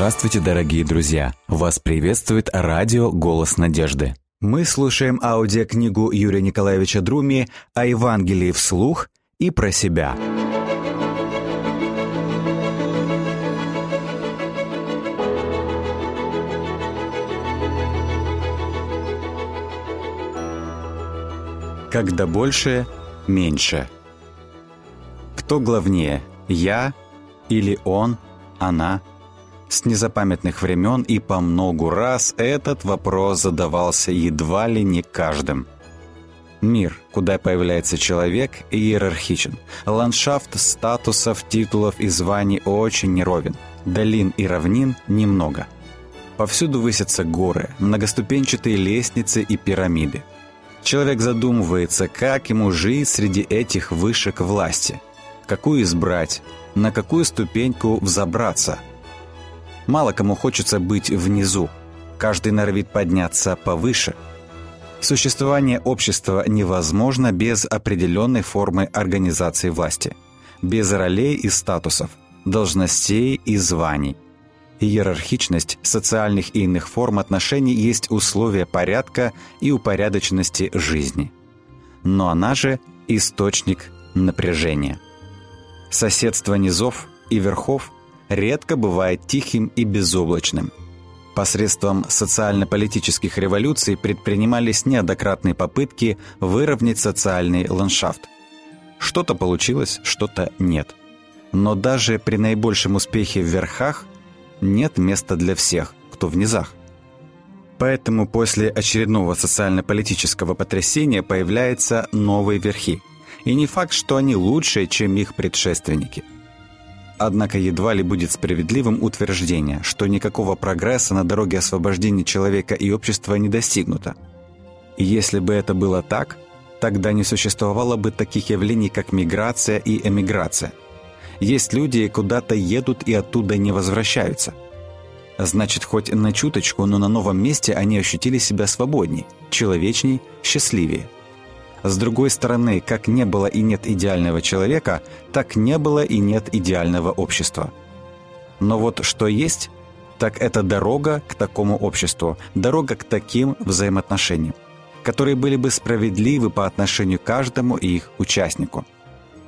Здравствуйте, дорогие друзья! Вас приветствует радио «Голос надежды». Мы слушаем аудиокнигу Юрия Николаевича Друми о Евангелии вслух и про себя. Когда больше, меньше. Кто главнее, я или он, она – с незапамятных времен и по многу раз этот вопрос задавался едва ли не каждым. Мир, куда появляется человек, иерархичен. Ландшафт статусов, титулов и званий очень неровен. Долин и равнин немного. Повсюду высятся горы, многоступенчатые лестницы и пирамиды. Человек задумывается, как ему жить среди этих вышек власти. Какую избрать, на какую ступеньку взобраться – Мало кому хочется быть внизу. Каждый норовит подняться повыше. Существование общества невозможно без определенной формы организации власти, без ролей и статусов, должностей и званий. Иерархичность социальных и иных форм отношений есть условие порядка и упорядоченности жизни. Но она же источник напряжения. Соседство низов и верхов – редко бывает тихим и безоблачным. Посредством социально-политических революций предпринимались неоднократные попытки выровнять социальный ландшафт. Что-то получилось, что-то нет. Но даже при наибольшем успехе в верхах нет места для всех, кто в низах. Поэтому после очередного социально-политического потрясения появляются новые верхи. И не факт, что они лучше, чем их предшественники – Однако едва ли будет справедливым утверждение, что никакого прогресса на дороге освобождения человека и общества не достигнуто. И если бы это было так, тогда не существовало бы таких явлений, как миграция и эмиграция. Есть люди, куда-то едут и оттуда не возвращаются. Значит, хоть на чуточку, но на новом месте они ощутили себя свободней, человечней, счастливее – с другой стороны, как не было и нет идеального человека, так не было и нет идеального общества. Но вот что есть, так это дорога к такому обществу, дорога к таким взаимоотношениям, которые были бы справедливы по отношению к каждому их участнику.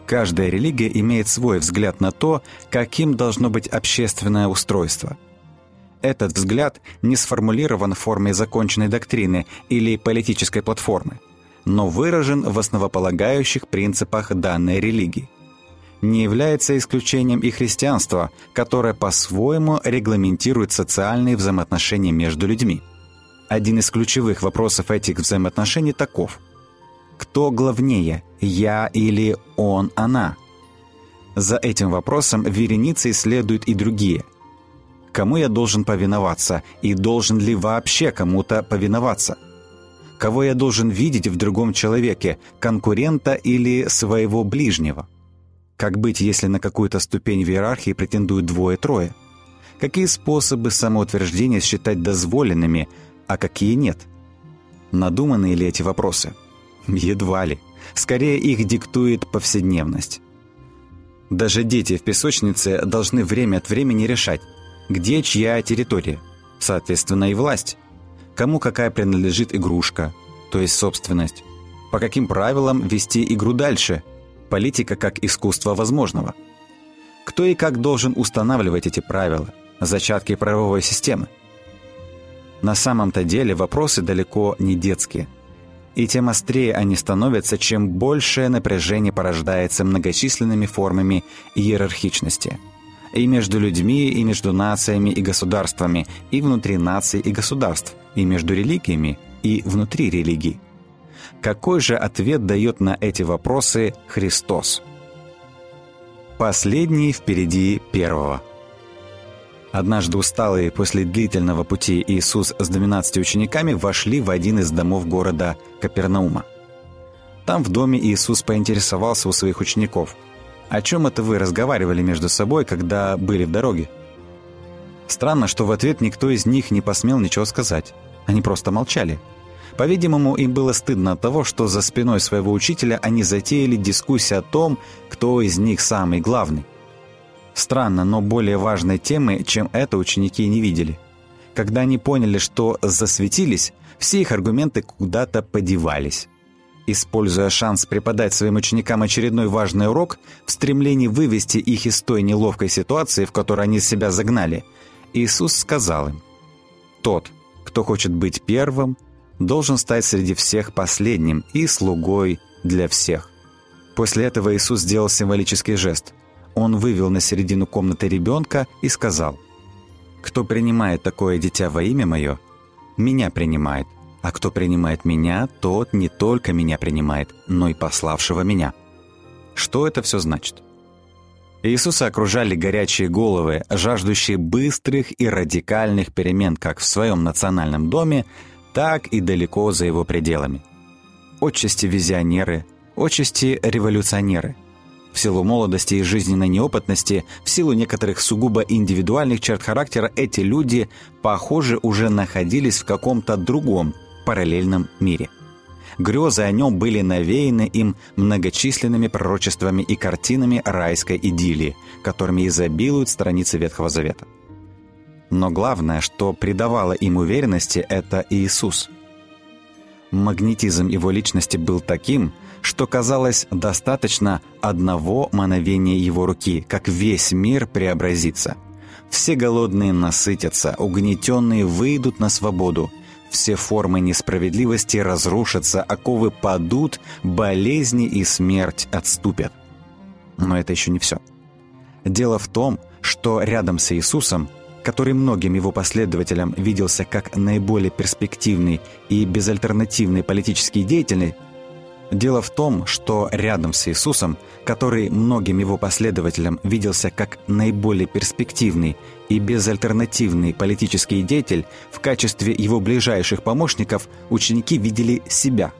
Каждая религия имеет свой взгляд на то, каким должно быть общественное устройство. Этот взгляд не сформулирован в форме законченной доктрины или политической платформы – но выражен в основополагающих принципах данной религии. Не является исключением и христианство, которое по-своему регламентирует социальные взаимоотношения между людьми. Один из ключевых вопросов этих взаимоотношений таков. Кто главнее, я или он, она? За этим вопросом вереницей следуют и другие. Кому я должен повиноваться и должен ли вообще кому-то повиноваться – Кого я должен видеть в другом человеке, конкурента или своего ближнего? Как быть, если на какую-то ступень в иерархии претендуют двое-трое? Какие способы самоутверждения считать дозволенными, а какие нет? Надуманы ли эти вопросы? Едва ли. Скорее их диктует повседневность. Даже дети в песочнице должны время от времени решать, где чья территория, соответственно и власть кому какая принадлежит игрушка, то есть собственность, по каким правилам вести игру дальше, политика как искусство возможного. Кто и как должен устанавливать эти правила, зачатки правовой системы. На самом-то деле вопросы далеко не детские. И тем острее они становятся, чем большее напряжение порождается многочисленными формами иерархичности – и между людьми, и между нациями и государствами, и внутри наций и государств, и между религиями, и внутри религий. Какой же ответ дает на эти вопросы Христос? Последний впереди первого. Однажды усталые после длительного пути Иисус с 12 учениками вошли в один из домов города Капернаума. Там в доме Иисус поинтересовался у своих учеников – о чем это вы разговаривали между собой, когда были в дороге? Странно, что в ответ никто из них не посмел ничего сказать. Они просто молчали. По-видимому, им было стыдно от того, что за спиной своего учителя они затеяли дискуссию о том, кто из них самый главный. Странно, но более важной темы, чем это, ученики не видели. Когда они поняли, что засветились, все их аргументы куда-то подевались. Используя шанс преподать своим ученикам очередной важный урок, в стремлении вывести их из той неловкой ситуации, в которой они себя загнали, Иисус сказал им, «Тот, кто хочет быть первым, должен стать среди всех последним и слугой для всех». После этого Иисус сделал символический жест. Он вывел на середину комнаты ребенка и сказал, «Кто принимает такое дитя во имя Мое, Меня принимает, а кто принимает Меня, тот не только Меня принимает, но и пославшего Меня». Что это все значит? Иисуса окружали горячие головы, жаждущие быстрых и радикальных перемен как в своем национальном доме, так и далеко за его пределами. Отчасти визионеры, отчасти революционеры. В силу молодости и жизненной неопытности, в силу некоторых сугубо индивидуальных черт характера, эти люди, похоже, уже находились в каком-то другом, параллельном мире – Грезы о нем были навеяны им многочисленными пророчествами и картинами райской идиллии, которыми изобилуют страницы Ветхого Завета. Но главное, что придавало им уверенности, это Иисус. Магнетизм его личности был таким, что казалось достаточно одного мановения его руки, как весь мир преобразится. Все голодные насытятся, угнетенные выйдут на свободу – все формы несправедливости разрушатся, оковы падут, болезни и смерть отступят. Но это еще не все. Дело в том, что рядом с Иисусом, который многим его последователям виделся как наиболее перспективный и безальтернативный политический деятель, Дело в том, что рядом с Иисусом, который многим его последователям виделся как наиболее перспективный и безальтернативный политический деятель, в качестве его ближайших помощников ученики видели себя.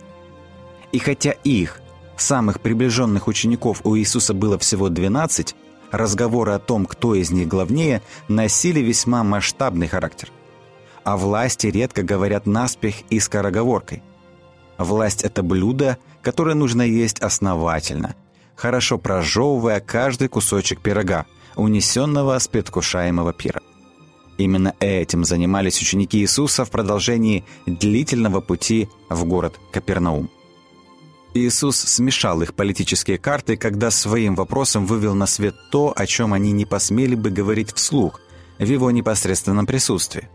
И хотя их, самых приближенных учеников у Иисуса было всего 12, разговоры о том, кто из них главнее, носили весьма масштабный характер. О власти редко говорят наспех и скороговоркой. Власть – это блюдо – которое нужно есть основательно, хорошо прожевывая каждый кусочек пирога, унесенного с предвкушаемого пира. Именно этим занимались ученики Иисуса в продолжении длительного пути в город Капернаум. Иисус смешал их политические карты, когда своим вопросом вывел на свет то, о чем они не посмели бы говорить вслух, в его непосредственном присутствии.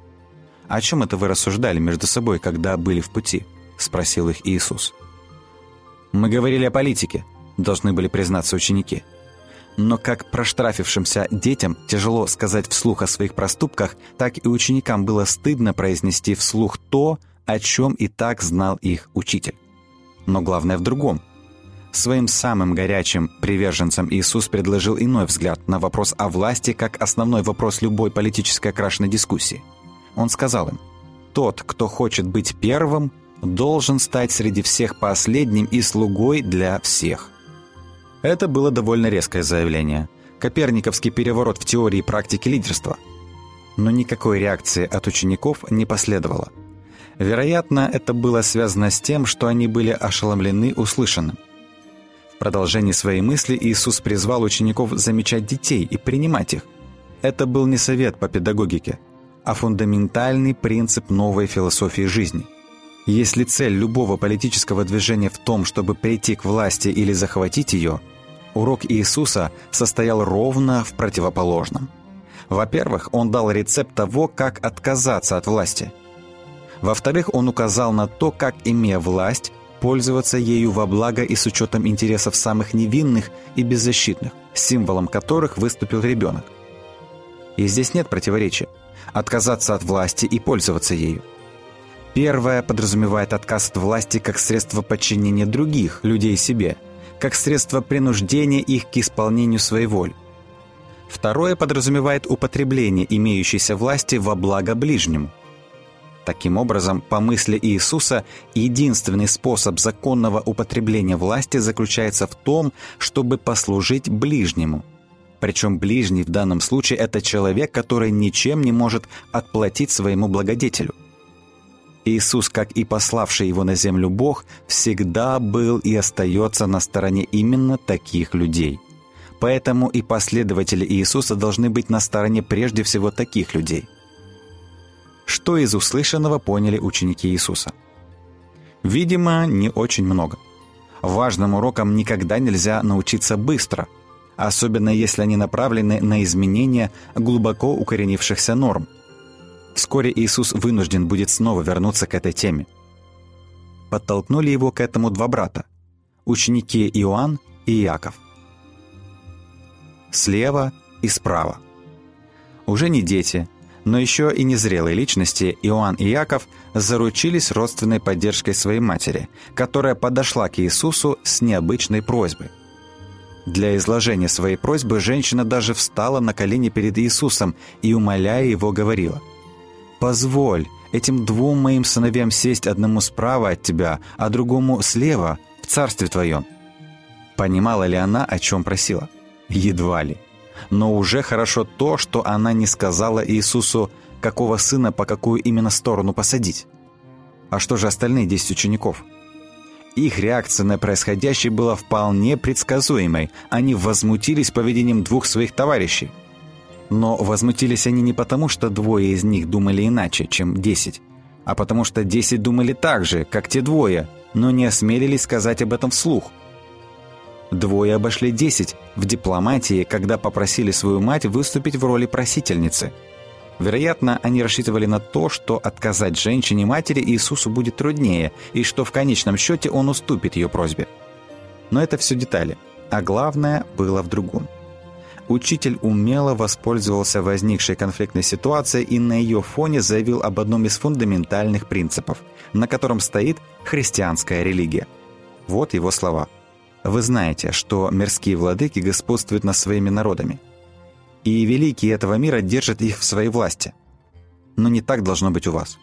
«О чем это вы рассуждали между собой, когда были в пути?» – спросил их Иисус. Мы говорили о политике, должны были признаться ученики. Но как проштрафившимся детям тяжело сказать вслух о своих проступках, так и ученикам было стыдно произнести вслух то, о чем и так знал их учитель. Но главное в другом. Своим самым горячим приверженцам Иисус предложил иной взгляд на вопрос о власти как основной вопрос любой политической окрашенной дискуссии. Он сказал им, «Тот, кто хочет быть первым, должен стать среди всех последним и слугой для всех. Это было довольно резкое заявление. Коперниковский переворот в теории и практике лидерства. Но никакой реакции от учеников не последовало. Вероятно, это было связано с тем, что они были ошеломлены услышанным. В продолжении своей мысли Иисус призвал учеников замечать детей и принимать их. Это был не совет по педагогике, а фундаментальный принцип новой философии жизни – если цель любого политического движения в том, чтобы прийти к власти или захватить ее, урок Иисуса состоял ровно в противоположном. Во-первых, он дал рецепт того, как отказаться от власти. Во-вторых, он указал на то, как, имея власть, пользоваться ею во благо и с учетом интересов самых невинных и беззащитных, символом которых выступил ребенок. И здесь нет противоречия. Отказаться от власти и пользоваться ею – Первое подразумевает отказ от власти как средство подчинения других людей себе, как средство принуждения их к исполнению своей воли. Второе подразумевает употребление имеющейся власти во благо ближнему. Таким образом, по мысли Иисуса, единственный способ законного употребления власти заключается в том, чтобы послужить ближнему. Причем ближний в данном случае – это человек, который ничем не может отплатить своему благодетелю – Иисус, как и пославший его на землю Бог, всегда был и остается на стороне именно таких людей. Поэтому и последователи Иисуса должны быть на стороне прежде всего таких людей. Что из услышанного поняли ученики Иисуса? Видимо, не очень много. Важным урокам никогда нельзя научиться быстро, особенно если они направлены на изменение глубоко укоренившихся норм. Вскоре Иисус вынужден будет снова вернуться к этой теме. Подтолкнули его к этому два брата – ученики Иоанн и Иаков. Слева и справа. Уже не дети, но еще и незрелые личности Иоанн и Иаков заручились родственной поддержкой своей матери, которая подошла к Иисусу с необычной просьбой. Для изложения своей просьбы женщина даже встала на колени перед Иисусом и, умоляя его, говорила «Позволь этим двум моим сыновьям сесть одному справа от тебя, а другому слева, в царстве твоем». Понимала ли она, о чем просила? Едва ли. Но уже хорошо то, что она не сказала Иисусу, какого сына по какую именно сторону посадить. А что же остальные десять учеников? Их реакция на происходящее была вполне предсказуемой. Они возмутились поведением двух своих товарищей. Но возмутились они не потому, что двое из них думали иначе, чем десять, а потому что десять думали так же, как те двое, но не осмелились сказать об этом вслух. Двое обошли десять в дипломатии, когда попросили свою мать выступить в роли просительницы. Вероятно, они рассчитывали на то, что отказать женщине-матери Иисусу будет труднее, и что в конечном счете он уступит ее просьбе. Но это все детали, а главное было в другом. Учитель умело воспользовался возникшей конфликтной ситуацией и на ее фоне заявил об одном из фундаментальных принципов, на котором стоит христианская религия. Вот его слова – вы знаете, что мирские владыки господствуют над своими народами. И великие этого мира держат их в своей власти. Но не так должно быть у вас.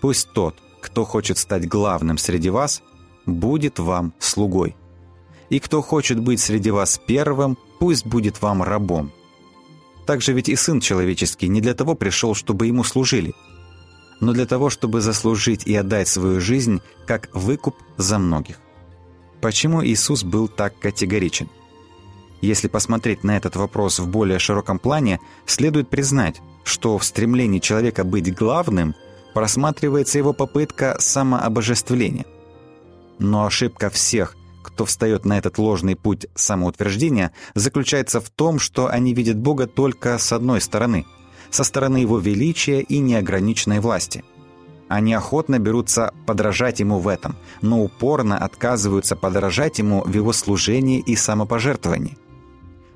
Пусть тот, кто хочет стать главным среди вас, будет вам слугой. И кто хочет быть среди вас первым, пусть будет вам рабом. Также ведь и Сын Человеческий не для того пришел, чтобы ему служили, но для того, чтобы заслужить и отдать свою жизнь как выкуп за многих. Почему Иисус был так категоричен? Если посмотреть на этот вопрос в более широком плане, следует признать, что в стремлении человека быть главным просматривается его попытка самообожествления. Но ошибка всех, кто встает на этот ложный путь самоутверждения, заключается в том, что они видят Бога только с одной стороны, со стороны Его величия и неограниченной власти – они охотно берутся подражать ему в этом, но упорно отказываются подражать ему в его служении и самопожертвовании.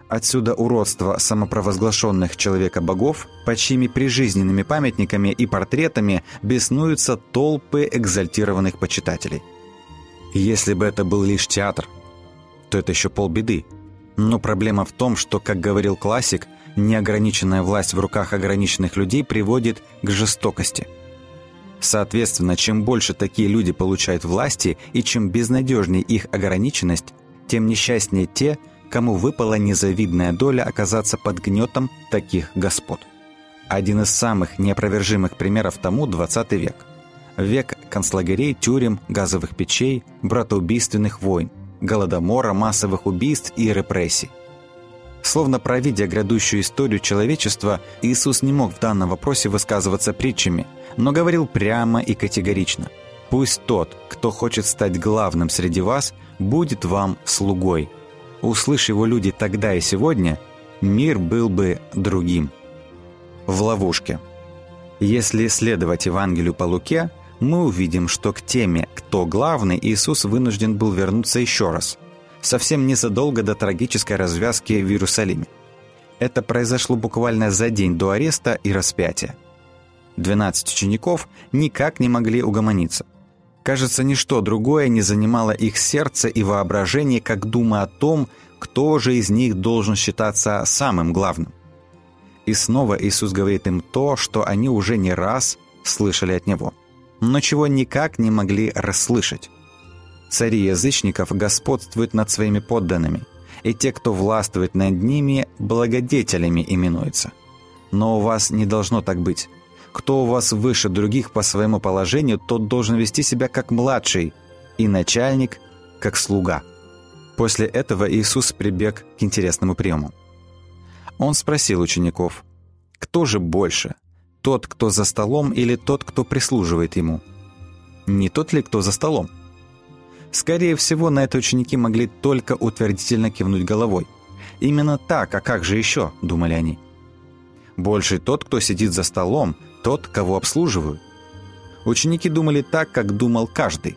Отсюда уродство самопровозглашенных человека-богов, под чьими прижизненными памятниками и портретами беснуются толпы экзальтированных почитателей. Если бы это был лишь театр, то это еще полбеды. Но проблема в том, что, как говорил классик, неограниченная власть в руках ограниченных людей приводит к жестокости – Соответственно, чем больше такие люди получают власти и чем безнадежнее их ограниченность, тем несчастнее те, кому выпала незавидная доля оказаться под гнетом таких господ. Один из самых неопровержимых примеров тому – 20 век. Век концлагерей, тюрем, газовых печей, братоубийственных войн, голодомора, массовых убийств и репрессий. Словно провидя грядущую историю человечества, Иисус не мог в данном вопросе высказываться притчами – но говорил прямо и категорично. «Пусть тот, кто хочет стать главным среди вас, будет вам слугой». Услышь его люди тогда и сегодня, мир был бы другим. В ловушке. Если следовать Евангелию по Луке, мы увидим, что к теме «Кто главный» Иисус вынужден был вернуться еще раз, совсем незадолго до трагической развязки в Иерусалиме. Это произошло буквально за день до ареста и распятия. 12 учеников никак не могли угомониться. Кажется, ничто другое не занимало их сердце и воображение, как дума о том, кто же из них должен считаться самым главным. И снова Иисус говорит им то, что они уже не раз слышали от Него, но чего никак не могли расслышать. Цари язычников господствуют над своими подданными, и те, кто властвует над ними, благодетелями именуются. Но у вас не должно так быть. Кто у вас выше других по своему положению, тот должен вести себя как младший, и начальник как слуга. После этого Иисус прибег к интересному приему. Он спросил учеников, кто же больше, тот, кто за столом или тот, кто прислуживает ему? Не тот ли, кто за столом? Скорее всего, на это ученики могли только утвердительно кивнуть головой. Именно так, а как же еще, думали они. Больше тот, кто сидит за столом, тот, кого обслуживают. Ученики думали так, как думал каждый.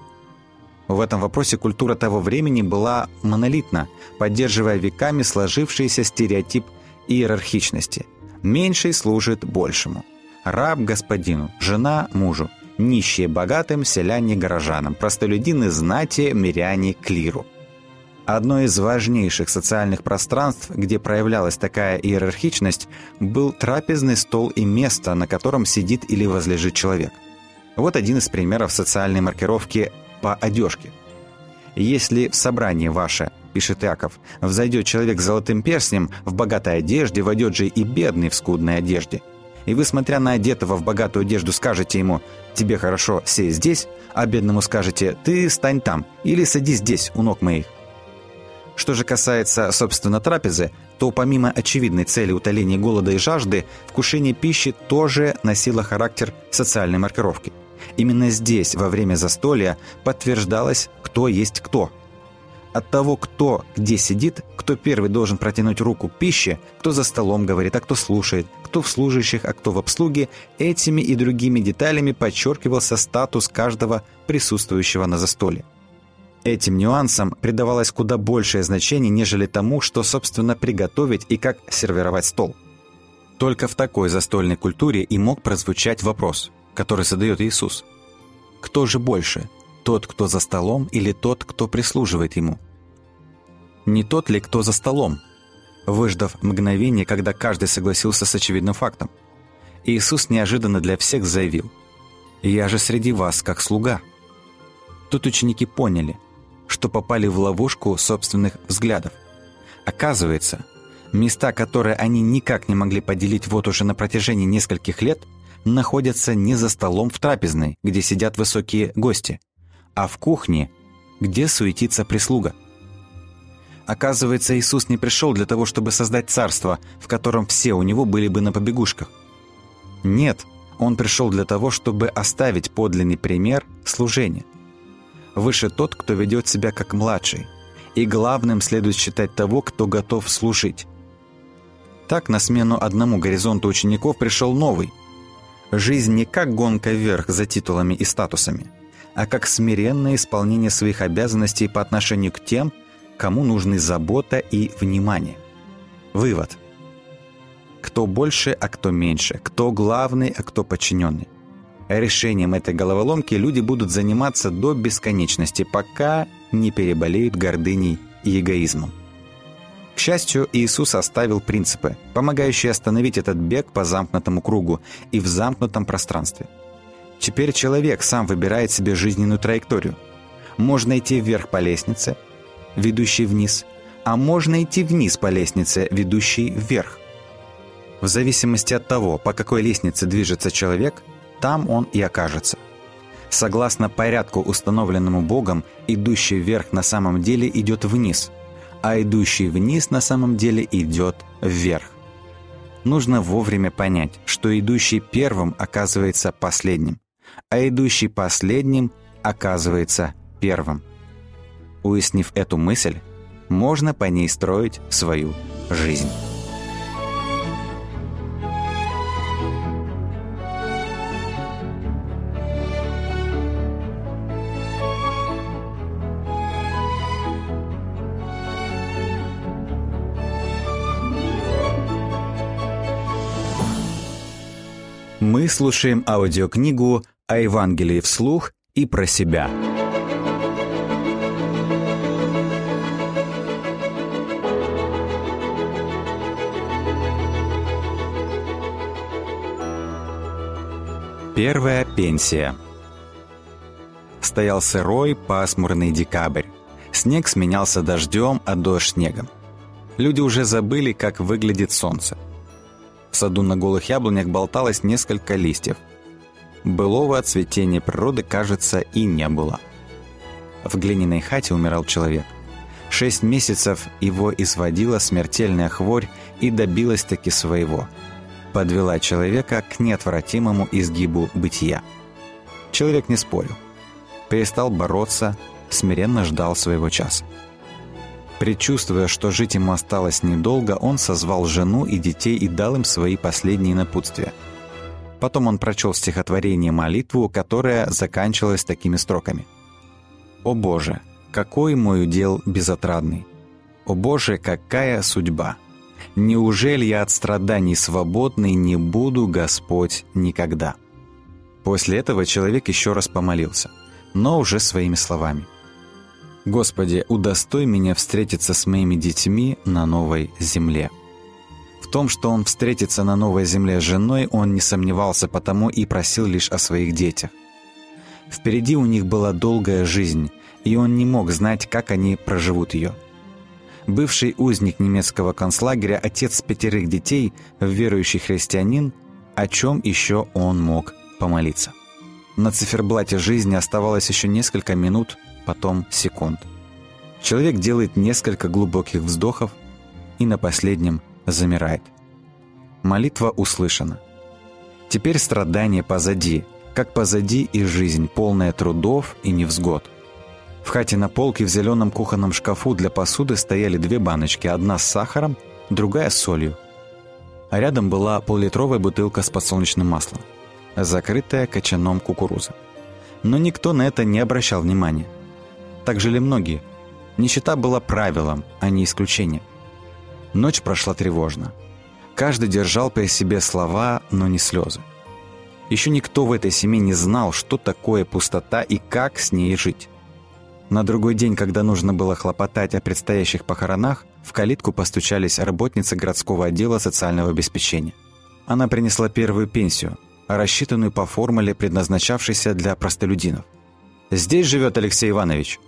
В этом вопросе культура того времени была монолитна, поддерживая веками сложившийся стереотип иерархичности. Меньший служит большему. Раб господину, жена мужу, нищие богатым, селяне горожанам, простолюдины знати, миряне клиру. Одно из важнейших социальных пространств, где проявлялась такая иерархичность, был трапезный стол и место, на котором сидит или возлежит человек. Вот один из примеров социальной маркировки по одежке. Если в собрании ваше, пишет Яков, взойдет человек с золотым перстнем, в богатой одежде, войдет же и бедный в скудной одежде. И вы, смотря на одетого в богатую одежду, скажете ему «тебе хорошо, сей здесь», а бедному скажете «ты стань там» или «садись здесь, у ног моих». Что же касается, собственно, трапезы, то помимо очевидной цели утоления голода и жажды, вкушение пищи тоже носило характер социальной маркировки – Именно здесь, во время застолья, подтверждалось, кто есть кто. От того, кто где сидит, кто первый должен протянуть руку к пище, кто за столом говорит, а кто слушает, кто в служащих, а кто в обслуге, этими и другими деталями подчеркивался статус каждого присутствующего на застолье. Этим нюансам придавалось куда большее значение, нежели тому, что, собственно, приготовить и как сервировать стол. Только в такой застольной культуре и мог прозвучать вопрос – который задает Иисус. Кто же больше, тот, кто за столом, или тот, кто прислуживает ему? Не тот ли, кто за столом? Выждав мгновение, когда каждый согласился с очевидным фактом, Иисус неожиданно для всех заявил «Я же среди вас, как слуга». Тут ученики поняли, что попали в ловушку собственных взглядов. Оказывается, места, которые они никак не могли поделить вот уже на протяжении нескольких лет – находятся не за столом в трапезной, где сидят высокие гости, а в кухне, где суетится прислуга. Оказывается, Иисус не пришел для того, чтобы создать царство, в котором все у него были бы на побегушках. Нет, он пришел для того, чтобы оставить подлинный пример служения. Выше тот, кто ведет себя как младший, и главным следует считать того, кто готов служить. Так на смену одному горизонту учеников пришел новый – Жизнь не как гонка вверх за титулами и статусами, а как смиренное исполнение своих обязанностей по отношению к тем, кому нужны забота и внимание. Вывод. Кто больше, а кто меньше, кто главный, а кто подчиненный. Решением этой головоломки люди будут заниматься до бесконечности, пока не переболеют гордыней и эгоизмом. К счастью, Иисус оставил принципы, помогающие остановить этот бег по замкнутому кругу и в замкнутом пространстве. Теперь человек сам выбирает себе жизненную траекторию. Можно идти вверх по лестнице, ведущей вниз, а можно идти вниз по лестнице, ведущей вверх. В зависимости от того, по какой лестнице движется человек, там он и окажется. Согласно порядку, установленному Богом, идущий вверх на самом деле идет вниз – а идущий вниз на самом деле идет вверх. Нужно вовремя понять, что идущий первым оказывается последним, а идущий последним оказывается первым. Уяснив эту мысль, можно по ней строить свою жизнь. Мы слушаем аудиокнигу о Евангелии вслух и про себя. Первая пенсия Стоял сырой, пасмурный декабрь. Снег сменялся дождем, а дождь снегом. Люди уже забыли, как выглядит солнце. В саду на голых яблонях болталось несколько листьев. Былого цветения природы, кажется, и не было. В глиняной хате умирал человек. Шесть месяцев его изводила смертельная хворь и добилась таки своего. Подвела человека к неотвратимому изгибу бытия. Человек не спорил. Перестал бороться, смиренно ждал своего часа. Предчувствуя, что жить ему осталось недолго, он созвал жену и детей и дал им свои последние напутствия. Потом он прочел стихотворение молитву, которая заканчивалась такими строками. «О Боже, какой мой удел безотрадный! О Боже, какая судьба! Неужели я от страданий свободный не буду, Господь, никогда?» После этого человек еще раз помолился, но уже своими словами – Господи, удостой меня встретиться с моими детьми на новой земле. В том, что он встретится на новой земле с женой, он не сомневался, потому и просил лишь о своих детях. Впереди у них была долгая жизнь, и он не мог знать, как они проживут ее. Бывший узник немецкого концлагеря, отец пятерых детей, верующий христианин, о чем еще он мог помолиться. На циферблате жизни оставалось еще несколько минут, потом секунд. Человек делает несколько глубоких вздохов и на последнем замирает. Молитва услышана. Теперь страдание позади, как позади и жизнь, полная трудов и невзгод. В хате на полке в зеленом кухонном шкафу для посуды стояли две баночки, одна с сахаром, другая с солью. А рядом была поллитровая бутылка с подсолнечным маслом, закрытая кочаном кукурузы. Но никто на это не обращал внимания. Так жили многие. Нищета была правилом, а не исключением. Ночь прошла тревожно. Каждый держал при себе слова, но не слезы. Еще никто в этой семье не знал, что такое пустота и как с ней жить. На другой день, когда нужно было хлопотать о предстоящих похоронах, в калитку постучались работницы городского отдела социального обеспечения. Она принесла первую пенсию, рассчитанную по формуле, предназначавшейся для простолюдинов. «Здесь живет Алексей Иванович»,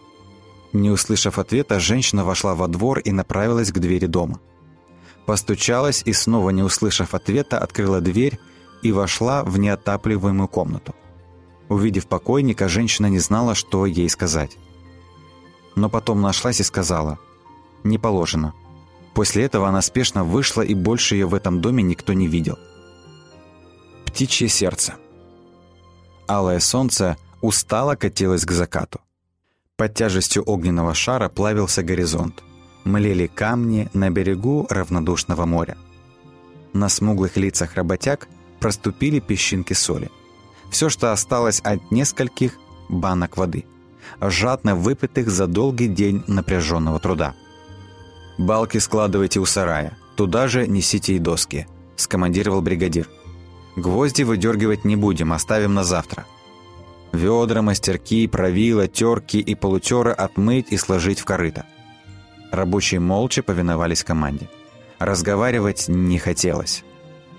не услышав ответа, женщина вошла во двор и направилась к двери дома. Постучалась и, снова не услышав ответа, открыла дверь и вошла в неотапливаемую комнату. Увидев покойника, женщина не знала, что ей сказать. Но потом нашлась и сказала «Не положено». После этого она спешно вышла, и больше ее в этом доме никто не видел. Птичье сердце. Алое солнце устало катилось к закату. Под тяжестью огненного шара плавился горизонт. Млели камни на берегу равнодушного моря. На смуглых лицах работяг проступили песчинки соли. Все, что осталось от нескольких банок воды, жадно выпитых за долгий день напряженного труда. «Балки складывайте у сарая, туда же несите и доски», – скомандировал бригадир. «Гвозди выдергивать не будем, оставим на завтра. Ведра, мастерки, правила, терки и полутеры отмыть и сложить в корыто. Рабочие молча повиновались команде. Разговаривать не хотелось.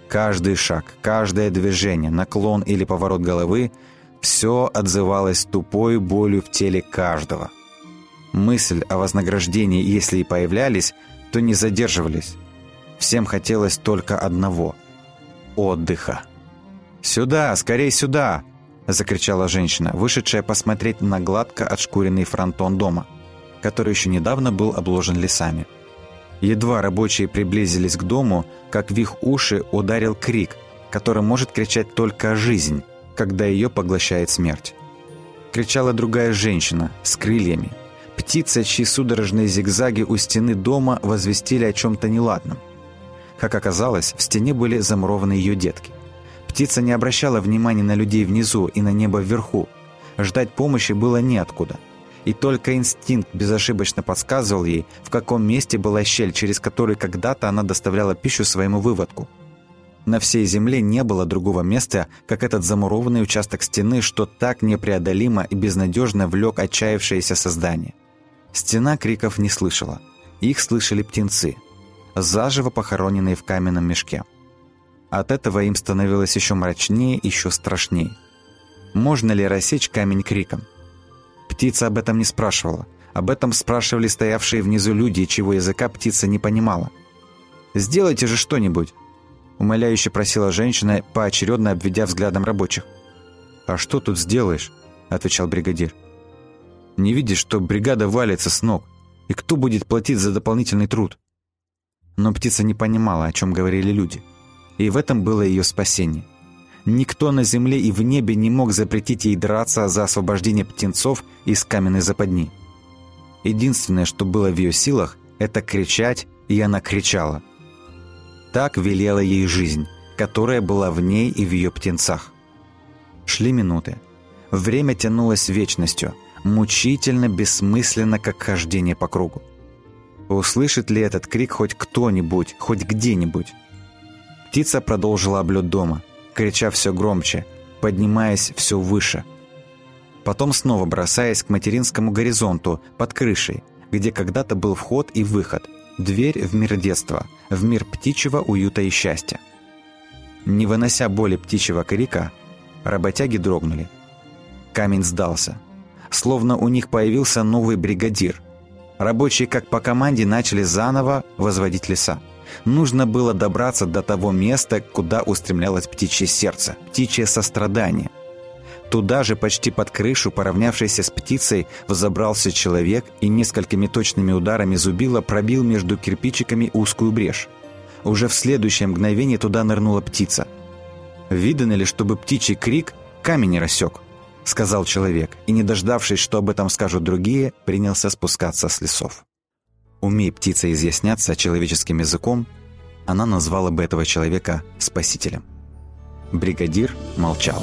Каждый шаг, каждое движение, наклон или поворот головы – все отзывалось тупой болью в теле каждого. Мысль о вознаграждении, если и появлялись, то не задерживались. Всем хотелось только одного – отдыха. «Сюда, скорей сюда!» закричала женщина, вышедшая посмотреть на гладко отшкуренный фронтон дома, который еще недавно был обложен лесами. Едва рабочие приблизились к дому, как в их уши ударил крик, который может кричать только жизнь, когда ее поглощает смерть. Кричала другая женщина с крыльями. Птица, чьи судорожные зигзаги у стены дома возвестили о чем-то неладном. Как оказалось, в стене были замурованы ее детки. Птица не обращала внимания на людей внизу и на небо вверху. Ждать помощи было неоткуда. И только инстинкт безошибочно подсказывал ей, в каком месте была щель, через которую когда-то она доставляла пищу своему выводку. На всей земле не было другого места, как этот замурованный участок стены, что так непреодолимо и безнадежно влек отчаявшееся создание. Стена криков не слышала. Их слышали птенцы, заживо похороненные в каменном мешке. От этого им становилось еще мрачнее, еще страшнее. Можно ли рассечь камень криком? Птица об этом не спрашивала. Об этом спрашивали стоявшие внизу люди, чего языка птица не понимала. «Сделайте же что-нибудь!» Умоляюще просила женщина, поочередно обведя взглядом рабочих. «А что тут сделаешь?» – отвечал бригадир. «Не видишь, что бригада валится с ног? И кто будет платить за дополнительный труд? Но птица не понимала, о чем говорили люди. И в этом было ее спасение. Никто на земле и в небе не мог запретить ей драться за освобождение птенцов из каменной западни. Единственное, что было в ее силах, это кричать, и она кричала. Так велела ей жизнь, которая была в ней и в ее птенцах. Шли минуты. Время тянулось вечностью, мучительно, бессмысленно, как хождение по кругу. Услышит ли этот крик хоть кто-нибудь, хоть где-нибудь? Птица продолжила облет дома, крича все громче, поднимаясь все выше. Потом снова бросаясь к материнскому горизонту, под крышей, где когда-то был вход и выход, дверь в мир детства, в мир птичьего уюта и счастья. Не вынося боли птичьего крика, работяги дрогнули. Камень сдался. Словно у них появился новый бригадир. Рабочие, как по команде, начали заново возводить леса. Нужно было добраться до того места, куда устремлялось птичье сердце, птичье сострадание. Туда же, почти под крышу, поравнявшийся с птицей, взобрался человек и несколькими точными ударами зубила пробил между кирпичиками узкую брешь. Уже в следующее мгновение туда нырнула птица. «Видано ли, чтобы птичий крик камень рассек?» — сказал человек, и, не дождавшись, что об этом скажут другие, принялся спускаться с лесов. Умей птица изъясняться человеческим языком, она назвала бы этого человека спасителем. Бригадир молчал.